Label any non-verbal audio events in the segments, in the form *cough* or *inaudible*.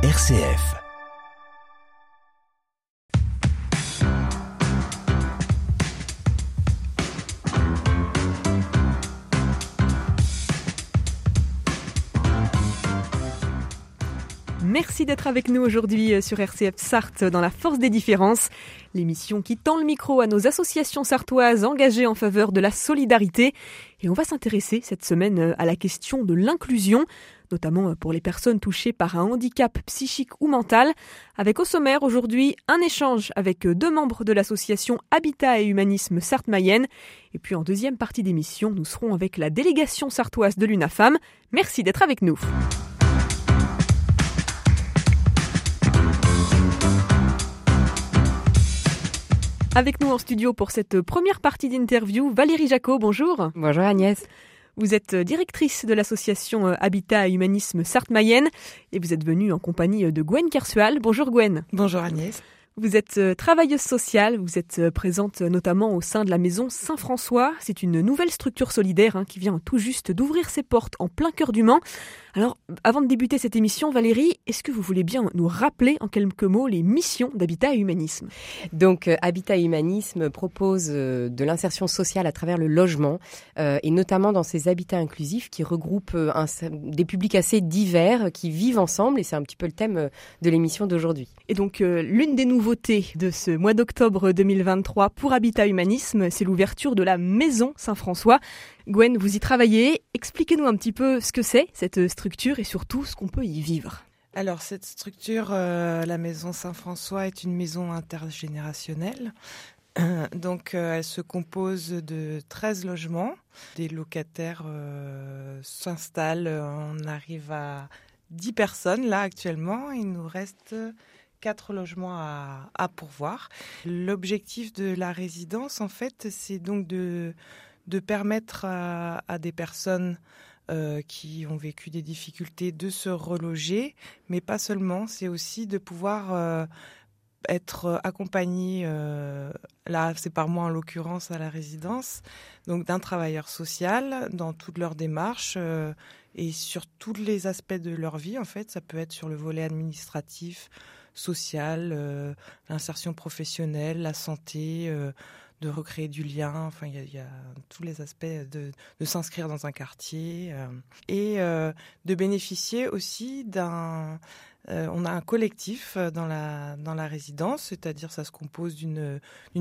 RCF. Merci d'être avec nous aujourd'hui euh, sur RCF Sarthe dans la force des différences, l'émission qui tend le micro à nos associations sartoises engagées en faveur de la solidarité. Et on va s'intéresser cette semaine euh, à la question de l'inclusion, notamment euh, pour les personnes touchées par un handicap psychique ou mental, avec au sommaire aujourd'hui un échange avec deux membres de l'association Habitat et Humanisme Sarthe-Mayenne. Et puis en deuxième partie d'émission, nous serons avec la délégation sartoise de l'UNAFAM. Merci d'être avec nous. Avec nous en studio pour cette première partie d'interview, Valérie Jacot, bonjour. Bonjour Agnès. Vous êtes directrice de l'association Habitat et Humanisme Sarthe-Mayenne et vous êtes venue en compagnie de Gwen Kersual. Bonjour Gwen. Bonjour Agnès. Vous êtes travailleuse sociale, vous êtes présente notamment au sein de la maison Saint-François. C'est une nouvelle structure solidaire hein, qui vient tout juste d'ouvrir ses portes en plein cœur du Mans. Alors, avant de débuter cette émission, Valérie, est-ce que vous voulez bien nous rappeler en quelques mots les missions d'Habitat et Humanisme? Donc, euh, Habitat et Humanisme propose euh, de l'insertion sociale à travers le logement, euh, et notamment dans ces habitats inclusifs qui regroupent un, des publics assez divers qui vivent ensemble, et c'est un petit peu le thème de l'émission d'aujourd'hui. Et donc, l'une des nouveautés de ce mois d'octobre 2023 pour Habitat Humanisme, c'est l'ouverture de la Maison Saint-François. Gwen, vous y travaillez. Expliquez-nous un petit peu ce que c'est, cette structure, et surtout ce qu'on peut y vivre. Alors, cette structure, euh, la Maison Saint-François, est une maison intergénérationnelle. Donc, euh, elle se compose de 13 logements. Des locataires euh, s'installent. On arrive à 10 personnes là actuellement. Il nous reste quatre logements à pourvoir. L'objectif de la résidence, en fait, c'est donc de de permettre à, des personnes euh, qui ont vécu des difficultés de se reloger, mais pas seulement, c'est aussi de pouvoir euh, être accompagné, euh, là c'est par moi en l'occurrence à la résidence, donc d'un travailleur social dans toutes leurs démarches et sur tous les aspects de leur vie en fait, ça peut être sur le volet administratif, social, l'insertion professionnelle, la santé de recréer du lien. Enfin, il y, a tous les aspects de, s'inscrire dans un quartier euh, et euh, de bénéficier aussi d'un. Euh, on a un collectif dans la dans la résidence, c'est-à-dire ça se compose d'une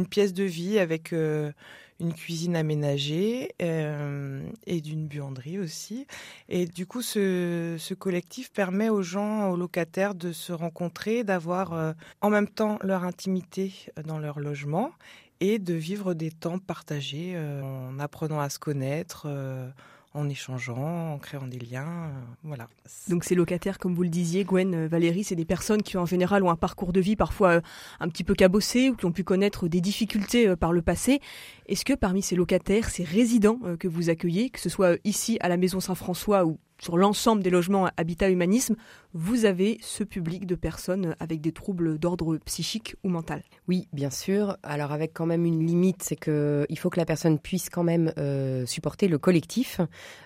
pièce de vie avec une cuisine aménagée et d'une buanderie aussi. Et du coup, ce, ce, collectif permet aux gens, aux locataires de se rencontrer, d'avoir en même temps leur intimité dans leur logement et de vivre des temps partagés euh, en apprenant à se connaître, euh, en échangeant, en créant des liens. Euh, voilà. Donc ces locataires, comme vous le disiez, Gwen, Valérie, c'est des personnes qui en général ont un parcours de vie parfois un petit peu cabossé ou qui ont pu connaître des difficultés par le passé. Est-ce que parmi ces locataires, ces résidents que vous accueillez, que ce soit ici à la Maison Saint-François ou sur l'ensemble des logements Habitat Humanisme, vous avez ce public de personnes avec des troubles d'ordre psychique ou mental? Oui, bien sûr. Alors avec quand même une limite, c'est que il faut que la personne puisse quand même euh, supporter le collectif.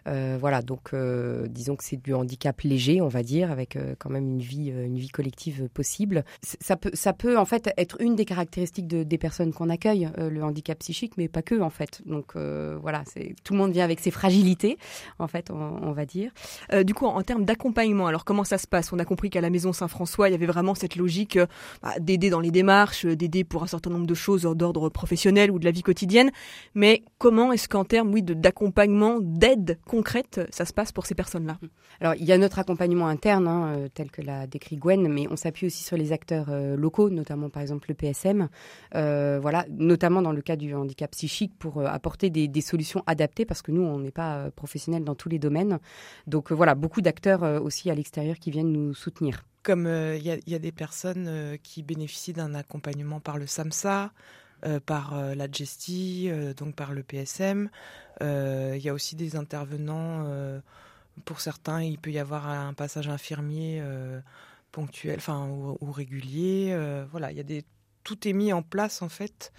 Euh, voilà, donc euh, disons que c'est du handicap léger, on va dire, avec quand même une vie, une vie collective possible. Ça peut, ça peut en fait être une des caractéristiques des personnes qu'on accueille, le handicap psychique, mais pas que en fait. Donc voilà, tout le monde vient avec ses fragilités, en fait, on va dire. Du coup, en, termes d'accompagnement, alors comment ça se passe? On a compris qu'à la Maison Saint-François, il y avait vraiment cette logique euh, bah, d'aider dans les démarches, euh, d'aider pour un certain nombre de choses d'ordre professionnel ou de la vie quotidienne. Mais comment est-ce qu'en termes, oui, d'accompagnement, d'aide concrète, ça se passe pour ces personnes-là? Alors, il y a notre accompagnement interne, hein, tel que l'a décrit Gwen, mais on s'appuie aussi sur les acteurs locaux, notamment par exemple le PSM, voilà, notamment dans le cas du handicap psychique, pour apporter des, des, solutions adaptées, parce que nous, on n'est pas professionnels dans tous les domaines. Donc euh, voilà, beaucoup d'acteurs euh, aussi à l'extérieur qui viennent nous soutenir. Comme euh, il y, a des personnes qui bénéficient d'un accompagnement par le SAMSA, par la GESTI, donc par le PSM. Il y a aussi des intervenants, pour certains, il peut y avoir un passage infirmier ponctuel enfin, ou, régulier. voilà, il y a des, tout est mis en place en fait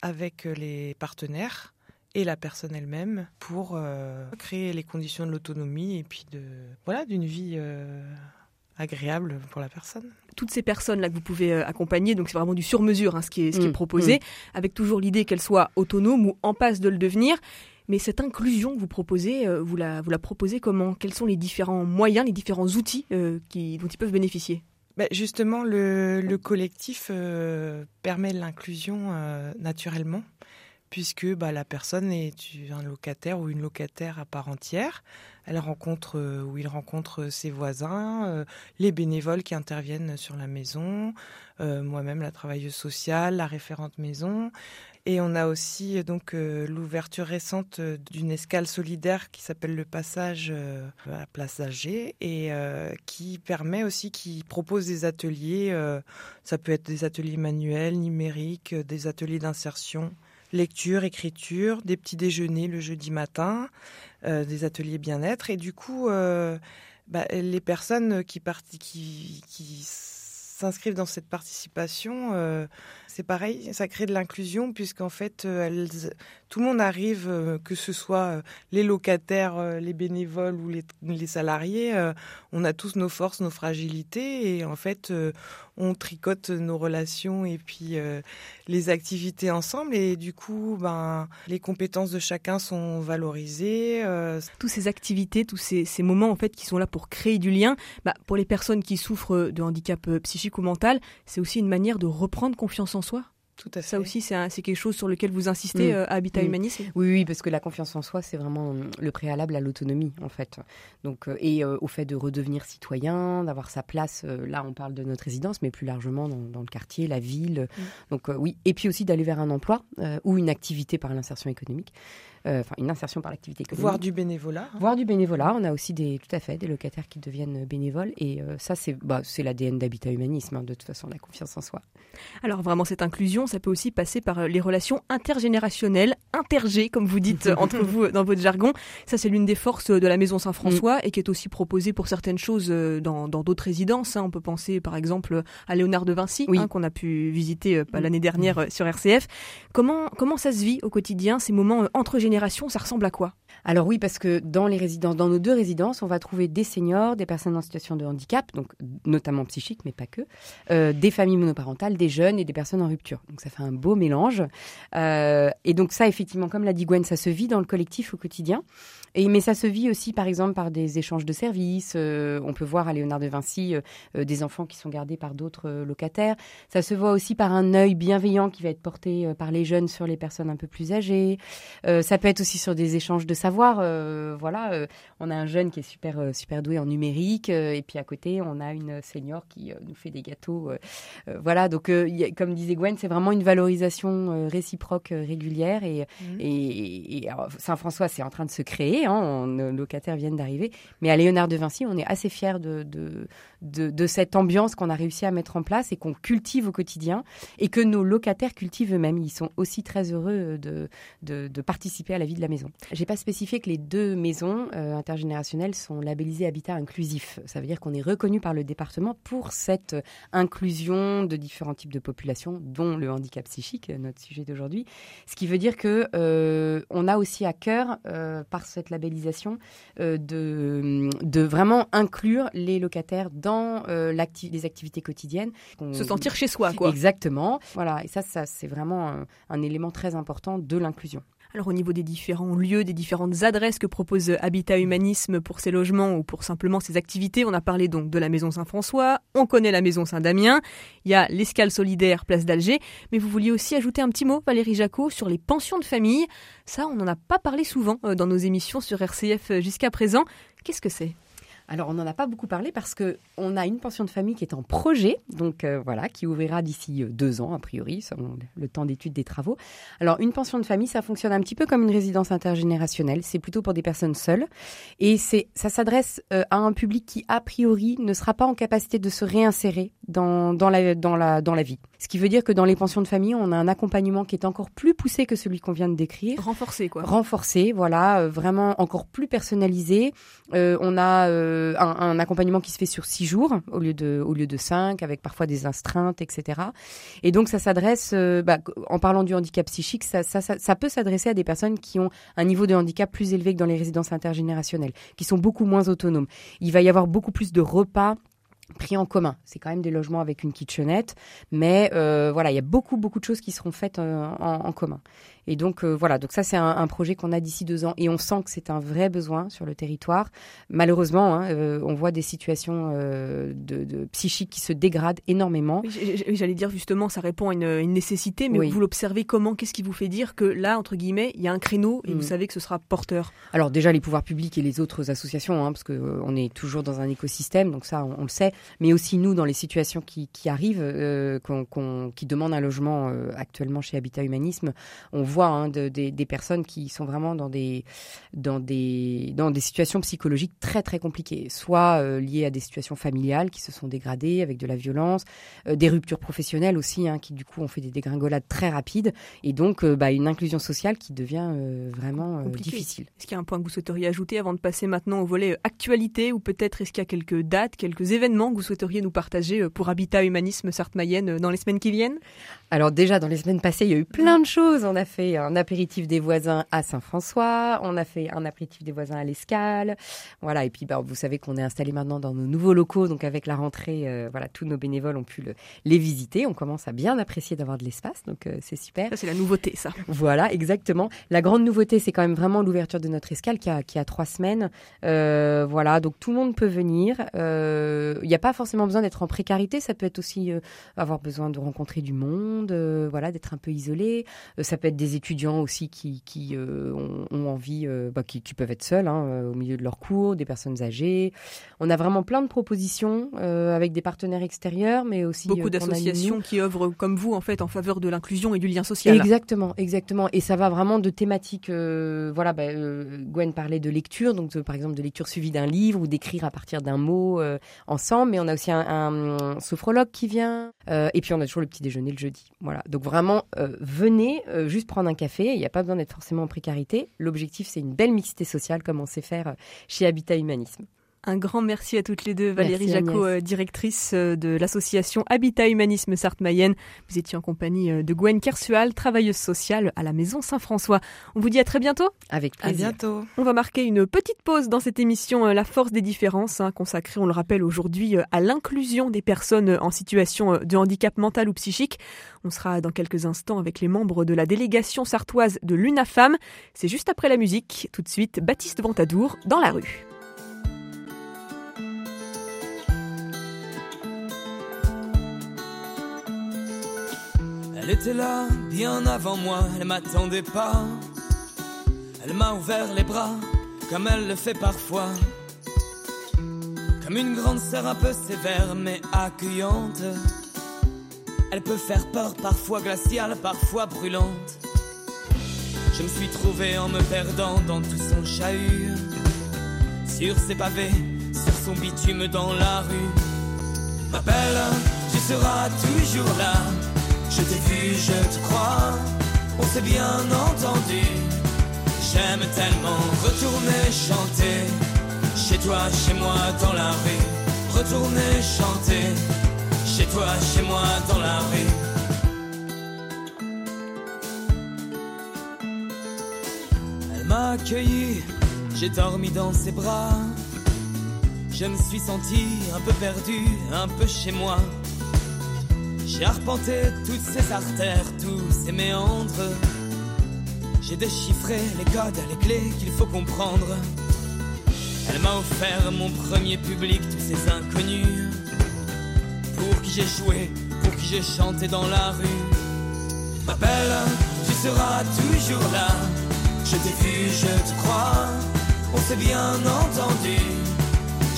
avec les partenaires et la personne elle-même pour euh, créer les conditions de l'autonomie et puis de voilà d'une vie euh, agréable pour la personne. Toutes ces personnes-là que vous pouvez accompagner, donc c'est vraiment du sur-mesure hein, ce, qui est, ce qui est mmh, proposé, mmh. avec toujours l'idée qu'elles soient autonomes ou en passe de le devenir. Mais cette inclusion que vous proposez, vous, la, vous la proposez comment? Quels sont les différents moyens, les différents outils qui, dont ils peuvent bénéficier? Bah, justement, le, collectif permet l'inclusion naturellement puisque bah, la personne est un locataire ou une locataire à part entière. Elle rencontre euh, ou il rencontre ses voisins, euh, les bénévoles qui interviennent sur la maison, euh, moi-même la travailleuse sociale, la référente maison. Et on a aussi donc l'ouverture récente d'une escale solidaire qui s'appelle le passage à la place Alger et qui permet aussi, qui propose des ateliers. ça peut être des ateliers manuels, numériques, des ateliers d'insertion lecture, écriture, des petits déjeuners le jeudi matin, euh, des ateliers bien-être. Et du coup, euh, bah, les personnes qui, s'inscrivent dans cette participation, euh, c'est pareil, ça crée de l'inclusion puisqu'en fait, elles, tout le monde arrive, que ce soit les locataires, les bénévoles ou les, salariés, on a tous nos forces, nos fragilités et en fait, on tricote nos relations et puis euh, les activités ensemble. Et du coup, ben, les compétences de chacun sont valorisées. Euh. Toutes ces activités, tous ces, moments en fait qui sont là pour créer du lien, bah, pour les personnes qui souffrent de handicap euh, psychique ou mental, c'est aussi une manière de reprendre confiance en soi. Tout à fait. Ça aussi, c'est quelque chose sur lequel vous insistez mm. à Habitat mm. Humanisme? Oui, oui, parce que la confiance en soi, c'est vraiment le préalable à l'autonomie, en fait. Donc, et au fait de redevenir citoyen, d'avoir sa place. là, on parle de notre résidence, mais plus largement dans, le quartier, la ville. Mm. Donc, oui. Et puis aussi d'aller vers un emploi ou une activité par l'insertion économique. Euh, enfin une insertion par l'activité économique. Voir du bénévolat. Voir du bénévolat. On a aussi des, tout à fait, des locataires qui deviennent bénévoles. Et euh, ça, c'est bah, l'ADN d'Habitat Humanisme, hein, de toute façon, la confiance en soi. Alors vraiment, cette inclusion, ça peut aussi passer par euh, les relations intergénérationnelles, intergées, comme vous dites entre *laughs* vous dans votre jargon. Ça, c'est l'une des forces de la Maison Saint-François mm. et qui est aussi proposée pour certaines choses dans d'autres résidences. Hein. On peut penser, par exemple, à Léonard de Vinci, hein, qu'on a pu visiter mm. l'année dernière sur RCF. Comment, comment ça se vit au quotidien, ces moments entre générations ça ressemble à quoi? Alors oui, parce que dans les résidences, dans nos deux résidences, on va trouver des seniors, des personnes en situation de handicap, donc notamment psychique, mais pas que, euh, des familles monoparentales, des jeunes et des personnes en rupture. Donc ça fait un beau mélange. Euh, et donc ça, effectivement, comme l'a dit Gwen, ça se vit dans le collectif au quotidien. Et, mais ça se vit aussi, par exemple, par des échanges de services. Euh, on peut voir à Léonard de Vinci des enfants qui sont gardés par d'autres locataires. Ça se voit aussi par un œil bienveillant qui va être porté par les jeunes sur les personnes un peu plus âgées. ça peut être aussi sur des échanges de savoir. Euh, voilà, euh, on a un jeune qui est super euh, super doué en numérique, et puis à côté on a une senior qui nous fait des gâteaux. voilà, donc comme disait Gwen, c'est vraiment une valorisation réciproque régulière et, mmh. et, Saint-François c'est en train de se créer. Hein, nos locataires viennent d'arriver, mais à Léonard de Vinci, on est assez fiers de, de, de cette ambiance qu'on a réussi à mettre en place et qu'on cultive au quotidien et que nos locataires cultivent eux-mêmes. Ils sont aussi très heureux de, de, de participer à la vie de la maison. J'ai pas spécifié que les deux maisons euh, intergénérationnelles sont labellisées habitat inclusif. Ça veut dire qu'on est reconnu par le département pour cette inclusion de différents types de populations, dont le handicap psychique, notre sujet d'aujourd'hui. Ce qui veut dire que euh, on a aussi à cœur, euh, par cette labellisation, de, de vraiment inclure les locataires les activités quotidiennes. Se sentir chez soi, quoi. Exactement. Voilà. Et ça, ça c'est vraiment un élément très important de l'inclusion. Alors au niveau des différents lieux, des différentes adresses que propose Habitat Humanisme pour ses logements ou pour simplement ses activités, on a parlé donc de la Maison Saint-François, on connaît la Maison Saint-Damien, il y a l'escale solidaire Place d'Alger, mais vous vouliez aussi ajouter un petit mot, Valérie Jacot, sur les pensions de famille. Ça, on n'en a pas parlé souvent euh, dans nos émissions sur RCF euh, jusqu'à présent. Qu'est-ce que c'est? Alors, on n'en a pas beaucoup parlé parce que on a une pension de famille qui est en projet, donc euh, voilà, qui ouvrira d'ici euh, deux ans, a priori, selon le temps d'étude des travaux. Alors, une pension de famille, ça fonctionne un petit peu comme une résidence intergénérationnelle. C'est plutôt pour des personnes seules. Et ça s'adresse euh, à un public qui, a priori, ne sera pas en capacité de se réinsérer dans, la, dans, la, dans la vie. Ce qui veut dire que dans les pensions de famille, on a un accompagnement qui est encore plus poussé que celui qu'on vient de décrire. Renforcé, quoi. Renforcé, voilà, vraiment encore plus personnalisé. on a euh, un, accompagnement qui se fait sur six jours au lieu de au lieu de cinq, avec parfois des astreintes, etc. Et donc ça s'adresse, euh, bah, en parlant du handicap psychique, ça, ça, ça, peut s'adresser à des personnes qui ont un niveau de handicap plus élevé que dans les résidences intergénérationnelles, qui sont beaucoup moins autonomes. Il va y avoir beaucoup plus de repas pris en commun. C'est quand même des logements avec une kitchenette, mais euh, voilà, il y a beaucoup beaucoup de choses qui seront faites euh, en, commun. Et donc euh, voilà, donc ça c'est un, projet qu'on a d'ici deux ans. Et on sent que c'est un vrai besoin sur le territoire. Malheureusement, hein, on voit des situations de, psychiques qui se dégradent énormément. J'allais dire justement, ça répond à une, nécessité, mais vous l'observez comment? Qu'est-ce qui vous fait dire que là, entre guillemets, il y a un créneau et vous mm. savez que ce sera porteur? Alors déjà les pouvoirs publics et les autres associations, hein, parce que on est toujours dans un écosystème, donc ça on le sait. Mais aussi nous dans les situations qui, arrivent, euh, qui demandent un logement euh, actuellement chez Habitat Humanisme, on voit hein, des personnes qui sont vraiment dans des, dans des, dans des situations psychologiques très très compliquées, soit euh, liées à des situations familiales qui se sont dégradées avec de la violence, des ruptures professionnelles aussi, hein, qui du coup ont fait des dégringolades très rapides, et donc bah, une inclusion sociale qui devient vraiment difficile. Est-ce qu'il y a un point que vous souhaiteriez ajouter avant de passer maintenant au volet actualité, ou peut-être est-ce qu'il y a quelques dates, quelques événements que vous souhaiteriez nous partager euh, pour Habitat Humanisme Sarthe-Mayenne euh, dans les semaines qui viennent? Alors déjà, dans les semaines passées, il y a eu plein de choses. On a fait un apéritif des voisins à Saint-François, on a fait un apéritif des voisins à l'Escale. Voilà, et puis bah, vous savez qu'on est installé maintenant dans nos nouveaux locaux, donc avec la rentrée, euh, voilà, tous nos bénévoles ont pu les visiter. On commence à bien apprécier d'avoir de l'espace, donc c'est super. Ça, c'est la nouveauté, ça. Voilà, exactement. La grande nouveauté, c'est quand même vraiment l'ouverture de notre escale qui a, qui a trois semaines. voilà, donc tout le monde peut venir. Il n'y a pas forcément besoin d'être en précarité, ça peut être aussi euh, avoir besoin de rencontrer du monde, euh, voilà, d'être un peu isolé. Euh, ça peut être des étudiants aussi qui, qui ont, envie, bah, qui, peuvent être seuls hein, au milieu de leurs cours, des personnes âgées. On a vraiment plein de propositions avec des partenaires extérieurs, mais aussi beaucoup d'associations qui œuvrent comme vous en fait en faveur de l'inclusion et du lien social. Exactement, exactement. Et ça va vraiment de thématiques. voilà, bah, Gwen parlait de lecture, donc par exemple de lecture suivie d'un livre ou d'écrire à partir d'un mot ensemble, mais on a aussi un, sophrologue qui vient. Euh, et puis on a toujours le petit déjeuner le jeudi. Voilà. Donc vraiment, euh, venez euh, juste prendre café. Il n'y a pas besoin d'être forcément en précarité. L'objectif, c'est une belle mixité sociale comme on sait faire chez Habitat Humanisme. Un grand merci à toutes les deux. Valérie Jacot, euh, directrice euh, de l'association Habitat Humanisme Sarthe-Mayenne. Vous étiez en compagnie euh, de Gwen Kersual, travailleuse sociale à la Maison Saint-François. On vous dit à très bientôt. Avec plaisir. À bientôt. On va marquer une petite pause dans cette émission La force des différences, hein, consacrée, on le rappelle aujourd'hui, à l'inclusion des personnes en situation de handicap mental ou psychique. On sera dans quelques instants avec les membres de la délégation sartoise de l'UNAFAM. C'est juste après la musique. Tout de suite, Baptiste Ventadour dans la rue. Elle était là, bien avant moi, elle m'attendait pas. Elle m'a ouvert les bras, comme elle le fait parfois. Comme une grande sœur un peu sévère, mais accueillante. Elle peut faire peur, parfois glaciale, parfois brûlante. Je me suis trouvé en me perdant dans tout son chahut. Sur ses pavés, sur son bitume dans la rue. M'appelle, tu seras toujours là je t'ai vu, je te crois, on s'est bien entendu. J'aime tellement retourner chanter, chez toi, chez moi, dans la rue. Retourner chanter, chez toi, chez moi, dans la rue. Elle m'a accueilli, j'ai dormi dans ses bras. Je me suis senti un peu perdu, un peu chez moi. J'ai arpenté toutes ces artères, tous ces méandres. J'ai déchiffré les codes, les clés qu'il faut comprendre. Elle m'a offert mon premier public, tous ces inconnus. Pour qui j'ai joué, pour qui j'ai chanté dans la rue. M'appelle, tu seras toujours là. Je t'ai vu, je te crois. On s'est bien entendu.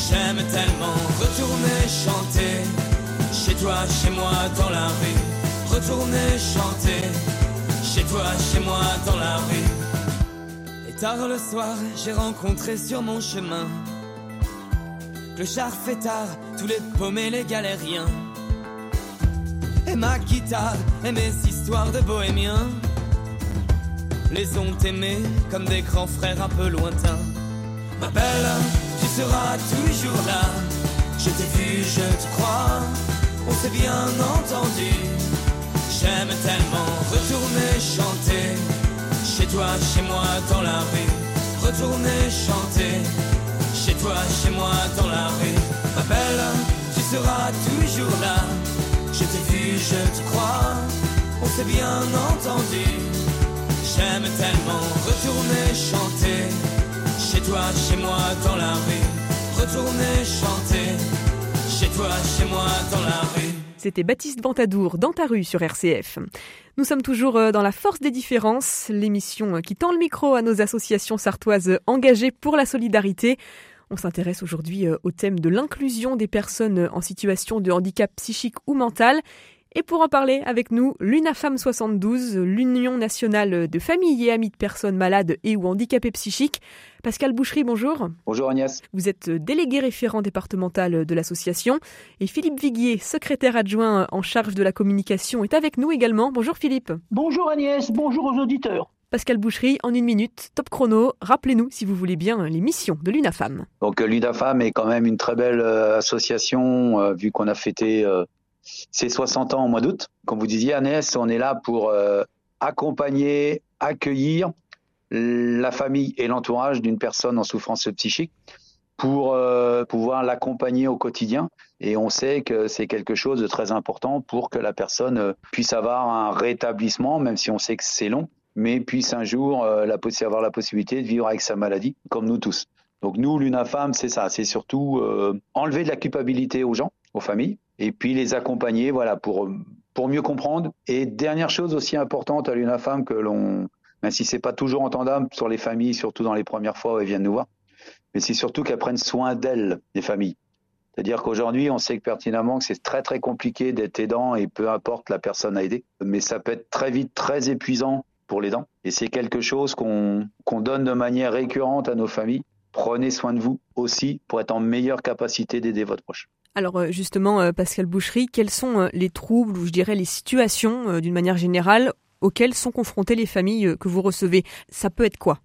J'aime tellement retourner chanter toi, chez moi, dans la rue. Retourner chanter. Chez toi, chez moi, dans la rue. Et tard le soir, j'ai rencontré sur mon chemin. Le char fait tard, tous les paumés, les galériens. Et ma guitare, et mes histoires de bohémiens. Les ont aimés comme des grands frères un peu lointains. Ma belle, tu seras toujours là. Je t'ai vu, je te crois on s'est bien entendu. J'aime tellement retourner chanter, chez toi, chez moi, dans la rue. Retourner chanter, chez toi, chez moi, dans la rue. Ma belle, tu seras toujours là. Je t'ai vu, je te crois, on s'est bien entendu. J'aime tellement retourner chanter, chez toi, chez moi, dans la rue. Retourner chanter, chez toi, chez moi, dans la rue. C'était Baptiste Ventadour dans ta rue sur RCF. Nous sommes toujours euh, dans la force des différences, l'émission qui tend le micro à nos associations sartoises engagées pour la solidarité. On s'intéresse aujourd'hui euh, au thème de l'inclusion des personnes en situation de handicap psychique ou mental. Et pour en parler avec nous, l'UNAFAM 72, l'Union nationale de familles et amis de personnes malades et ou handicapées psychiques. Pascal Boucherie, bonjour. Bonjour Agnès. Vous êtes délégué référent départemental de l'association. Et Philippe Viguier, secrétaire adjoint en charge de la communication, est avec nous également. Bonjour Philippe. Bonjour Agnès, bonjour aux auditeurs. Pascal Boucherie, en une minute, top chrono, rappelez-nous, si vous voulez bien, les missions de l'UNAFAM. Donc l'UNAFAM est quand même une très belle euh, association, euh, vu qu'on a fêté euh, ses 60 ans au mois d'août. Comme vous disiez, Agnès, on est là pour accompagner, accueillir la famille et l'entourage d'une personne en souffrance psychique pour pouvoir l'accompagner au quotidien. Et on sait que c'est quelque chose de très important pour que la personne puisse avoir un rétablissement, même si on sait que c'est long, mais puisse un jour avoir la possibilité de vivre avec sa maladie, comme nous tous. Donc nous, l'UNAFAM, c'est ça, c'est surtout enlever de la culpabilité aux gens, aux familles, et puis les accompagner, voilà, pour pour mieux comprendre. Et dernière chose aussi importante à l'UNAFAM que l'on, même si c'est pas toujours entendable sur les familles, surtout dans les premières fois où elles viennent nous voir, mais c'est surtout qu'elles prennent soin d'elles, les familles. C'est-à-dire qu'aujourd'hui, on sait pertinemment que c'est très très compliqué d'être aidant et peu importe la personne à aider, mais ça peut être très vite très épuisant pour les dents. Et c'est quelque chose qu'on qu'on donne de manière récurrente à nos familles. Prenez soin de vous aussi pour être en meilleure capacité d'aider votre proche. Alors euh, justement, euh, Pascal Boucherie, quels sont euh, les troubles ou je dirais les situations d'une manière générale auxquelles sont confrontées les familles que vous recevez? Ça peut être quoi?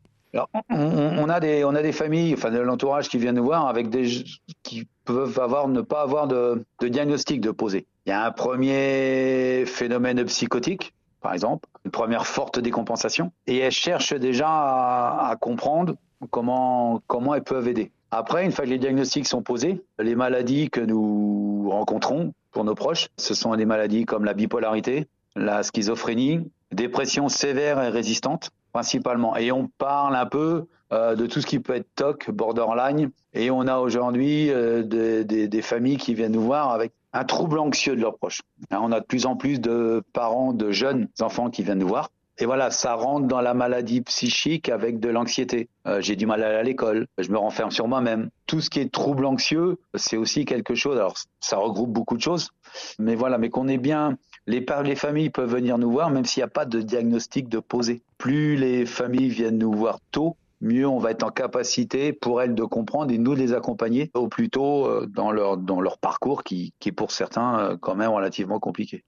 On, a des, familles, enfin de l'entourage qui viennent nous voir avec des qui peuvent avoir ne pas avoir de, de diagnostic de poser. Il y a un premier phénomène psychotique, par exemple, une première forte décompensation, et elles cherchent déjà à, à comprendre comment comment elles peuvent aider. Après, une fois que les diagnostics sont posés, les maladies que nous rencontrons pour nos proches, ce sont des maladies comme la bipolarité, la schizophrénie, dépression sévère et résistante principalement. Et on parle un peu euh, de tout ce qui peut être TOC, borderline. Et on a aujourd'hui euh, des, familles qui viennent nous voir avec un trouble anxieux de leurs proches. On a de plus en plus de parents, de jeunes enfants qui viennent nous voir et voilà, ça rentre dans la maladie psychique avec de l'anxiété. Euh, j'ai du mal à aller à l'école, je me renferme sur moi-même. Tout ce qui est trouble anxieux, c'est aussi quelque chose. Alors, ça regroupe beaucoup de choses, mais voilà, mais qu'on est bien. Les, les familles peuvent venir nous voir, même s'il n'y a pas de diagnostic de poser. Plus les familles viennent nous voir tôt, mieux on va être en capacité pour elles de comprendre et nous de les accompagner au plus tôt euh, dans leur, parcours qui, qui est pour certains euh, quand même relativement compliqué.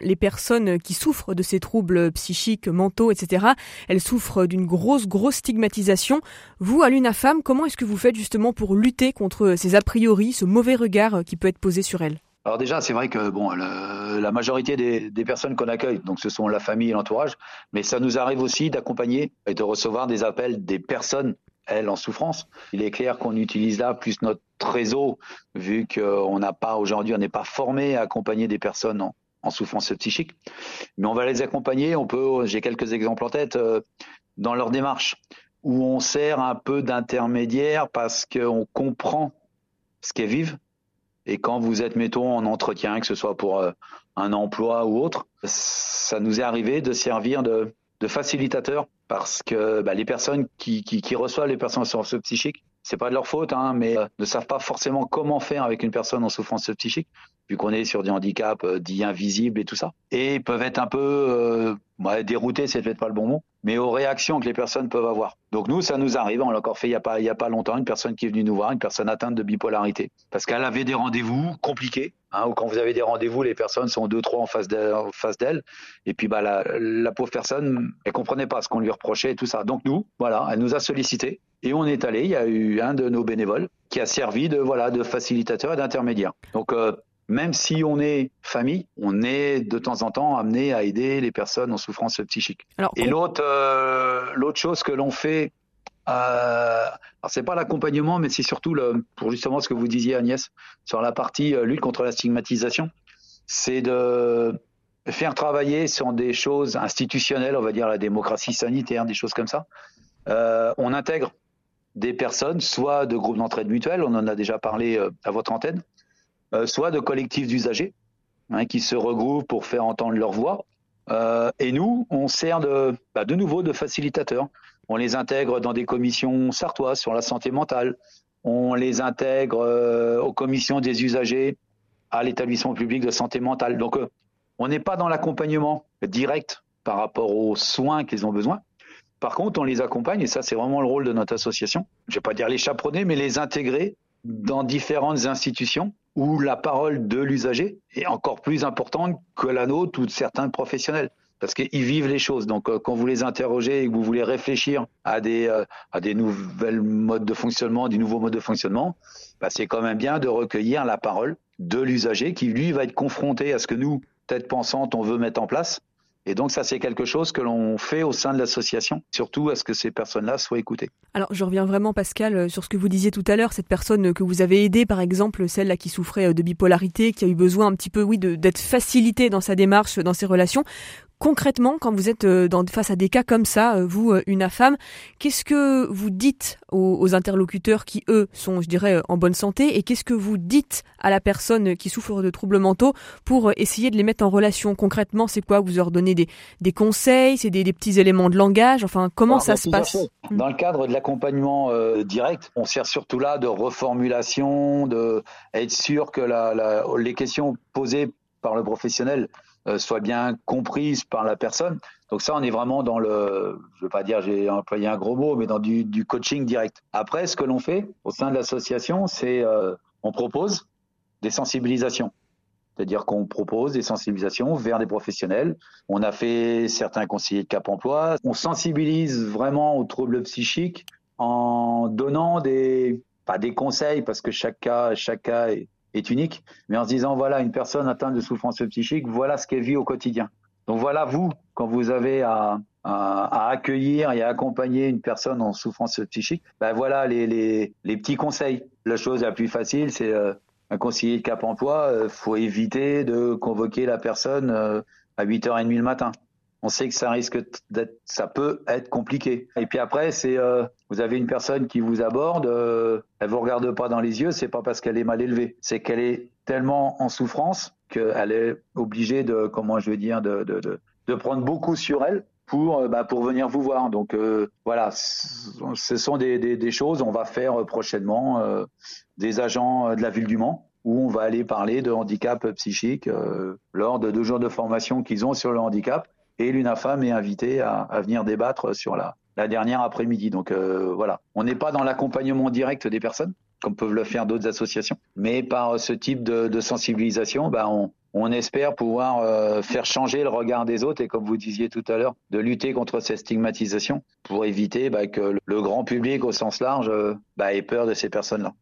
Les personnes qui souffrent de ces troubles psychiques, mentaux, etc., elles souffrent d'une grosse, grosse stigmatisation. Vous, à l'UNAFAM, comment est-ce que vous faites justement pour lutter contre ces a priori, ce mauvais regard qui peut être posé sur elles? Alors déjà, c'est vrai que bon, la majorité des, personnes qu'on accueille, donc ce sont la famille et l'entourage, mais ça nous arrive aussi d'accompagner et de recevoir des appels des personnes, elles, en souffrance. Il est clair qu'on utilise là plus notre réseau, vu qu'on n'a pas aujourd'hui, on n'est pas formé à accompagner des personnes en, en, souffrance psychique, mais on va les accompagner. On peut, j'ai quelques exemples en tête euh, dans leur démarche où on sert un peu d'intermédiaire parce qu'on comprend ce qu'elles vivent et quand vous êtes, mettons, en entretien, que ce soit pour euh, un emploi ou autre, ça nous est arrivé de servir de, facilitateur parce que bah, les personnes qui, qui, qui, reçoivent les personnes en souffrance psychique, c'est pas de leur faute, hein, mais euh, ne savent pas forcément comment faire avec une personne en souffrance psychique, vu qu'on est sur des handicaps euh, dits invisibles et tout ça, et peuvent être un peu euh, ouais, déroutés, c'est peut-être pas le bon mot, mais aux réactions que les personnes peuvent avoir. Donc nous, ça nous arrive, on l'a encore fait il y a pas a pas longtemps, une personne qui est venue nous voir, une personne atteinte de bipolarité, parce qu'elle avait des rendez-vous compliqués. Hein, ou quand vous avez des rendez-vous, les personnes sont deux trois en face d'elle, et puis bah la, la pauvre personne, elle comprenait pas ce qu'on lui reprochait et tout ça. Donc nous, voilà, elle nous a sollicité et on est allé. Il y a eu un de nos bénévoles qui a servi de voilà de facilitateur et d'intermédiaire. Donc euh, même si on est famille, on est de temps en temps amené à aider les personnes en souffrance psychique. et l'autre, euh, l'autre chose que l'on fait euh, c'est pas l'accompagnement, mais c'est surtout le, pour justement ce que vous disiez Agnès sur la partie euh, lutte contre la stigmatisation, c'est de faire travailler sur des choses institutionnelles, on va dire la démocratie sanitaire, des choses comme ça. On intègre des personnes, soit de groupes d'entraide mutuelle, on en a déjà parlé euh, à votre antenne, euh, soit de collectifs d'usagers hein, qui se regroupent pour faire entendre leur voix. Euh, et nous, on sert de, bah, de nouveau de facilitateurs. On les intègre dans des commissions sartoises sur la santé mentale. On les intègre euh, aux commissions des usagers à l'établissement public de santé mentale. Donc, euh, on n'est pas dans l'accompagnement direct par rapport aux soins qu'ils ont besoin. Par contre, on les accompagne, et ça, c'est vraiment le rôle de notre association. Je ne vais pas dire les chaperonner, mais les intégrer dans différentes institutions où la parole de l'usager est encore plus importante que la nôtre ou de certains professionnels. Parce qu'ils vivent les choses. Donc, euh, quand vous les interrogez et que vous voulez réfléchir à des, euh, à des nouvelles modes de fonctionnement, des nouveaux modes de fonctionnement, bah, c'est quand même bien de recueillir la parole de l'usager qui, lui, va être confronté à ce que nous, tête pensante, on veut mettre en place. Et donc ça, c'est quelque chose que l'on fait au sein de l'association, surtout à ce que ces personnes-là soient écoutées. Alors je reviens vraiment, Pascal, euh, sur ce que vous disiez tout à l'heure, cette personne que vous avez aidée, par exemple, celle-là qui souffrait euh, de bipolarité, qui a eu besoin un petit peu, oui, d'être facilitée dans sa démarche, dans ses relations. Concrètement, quand vous êtes euh, dans, face à des cas comme ça, euh, vous, euh, une femme, qu'est-ce que vous dites aux, aux, interlocuteurs qui, eux, sont, je dirais, en bonne santé et qu'est-ce que vous dites à la personne qui souffre de troubles mentaux pour essayer de les mettre en relation? Concrètement, c'est quoi? Vous leur donnez des, des conseils, c'est des, des, petits éléments de langage? Enfin, comment ça se passe? hmm. Dans le cadre de l'accompagnement euh, direct, on sert surtout là de reformulation, de être sûr que la, la, les questions posées par le professionnel soit bien comprise par la personne. Donc ça, on est vraiment dans le, je veux pas dire, j'ai employé un gros mot, mais dans du, du coaching direct. Après, ce que l'on fait au sein de l'association, c'est euh, on propose des sensibilisations. C'est-à-dire qu'on propose des sensibilisations vers des professionnels. On a fait certains conseillers de Cap Emploi. On sensibilise vraiment aux troubles psychiques en donnant des, pas des conseils parce que chaque cas, chaque cas est, est unique, mais en se disant voilà une personne atteinte de souffrance psychique, voilà ce qu'elle vit au quotidien. Donc voilà vous quand vous avez à, accueillir et à accompagner une personne en souffrance psychique, ben voilà les, les, les petits conseils. La chose la plus facile, c'est euh, un conseiller de Cap Emploi, euh, faut éviter de convoquer la personne euh, à 8h30 le matin on sait que ça risque d'être, ça peut être compliqué. Et puis après, c'est, euh, vous avez une personne qui vous aborde, euh, elle vous regarde pas dans les yeux, c'est pas parce qu'elle est mal élevée, c'est qu'elle est tellement en souffrance qu'elle est obligée de, comment je veux dire, de, de, de, prendre beaucoup sur elle pour, euh, bah, pour venir vous voir. Donc euh, voilà, ce sont des, choses. On va faire prochainement des agents de la ville du Mans où on va aller parler de handicap psychique lors de deux jours de formation qu'ils ont sur le handicap et l'UNAFAM est invité à, à, venir débattre sur la, la dernière après-midi. Donc euh, voilà, on n'est pas dans l'accompagnement direct des personnes, comme peuvent le faire d'autres associations, mais par ce type de, de sensibilisation, bah, on, on, espère pouvoir euh, faire changer le regard des autres et, comme vous disiez tout à l'heure, de lutter contre cette stigmatisation pour éviter bah, que le, grand public au sens large euh, bah, ait peur de ces personnes-là.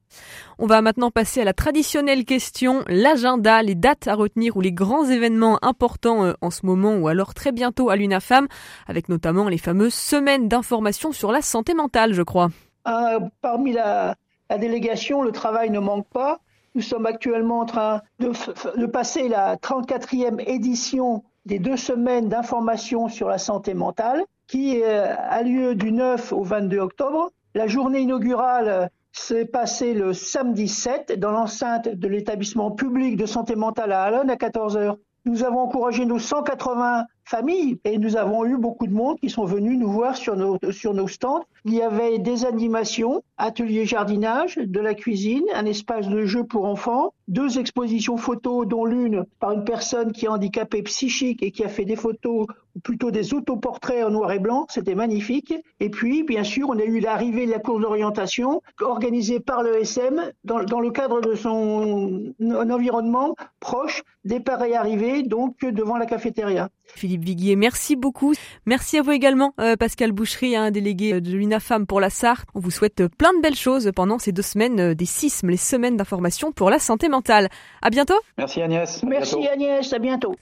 On va maintenant passer à la traditionnelle question, l'agenda, les dates à retenir ou les grands événements importants euh, en ce moment ou alors très bientôt à l'UNAFAM, avec notamment les fameuses semaines d'information sur la santé mentale, je crois. Euh, parmi la, la délégation, le travail ne manque pas. Nous sommes actuellement en train de, passer la 34e édition des deux semaines d'information sur la santé mentale qui euh, a lieu du 9 au 22 octobre. La journée inaugurale s'est passée le samedi 7 dans l'enceinte de l'établissement public de santé mentale à Allen à 14 heures. Nous avons encouragé nos 180 familles et nous avons eu beaucoup de monde qui sont venus nous voir sur nos stands. Il y avait des animations, ateliers jardinage, de la cuisine, un espace de jeu pour enfants, deux expositions photos dont l'une par une personne qui est handicapée psychique et qui a fait des photos ou plutôt des autoportraits en noir et blanc, c'était magnifique. Et puis, bien sûr, on a eu l'arrivée de la course d'orientation organisée par l'ESM dans, dans le cadre de son environnement proche, départ et arrivée, donc devant la cafétéria. Philippe Viguier, merci beaucoup. Merci à vous également, euh, Pascal Boucherie, un délégué de l'UNAFAM pour la Sarthe. On vous souhaite plein de belles choses pendant ces deux semaines euh, des CISM, les semaines d'information pour la santé mentale. À bientôt. Merci Agnès. Merci bientôt. Agnès, à bientôt.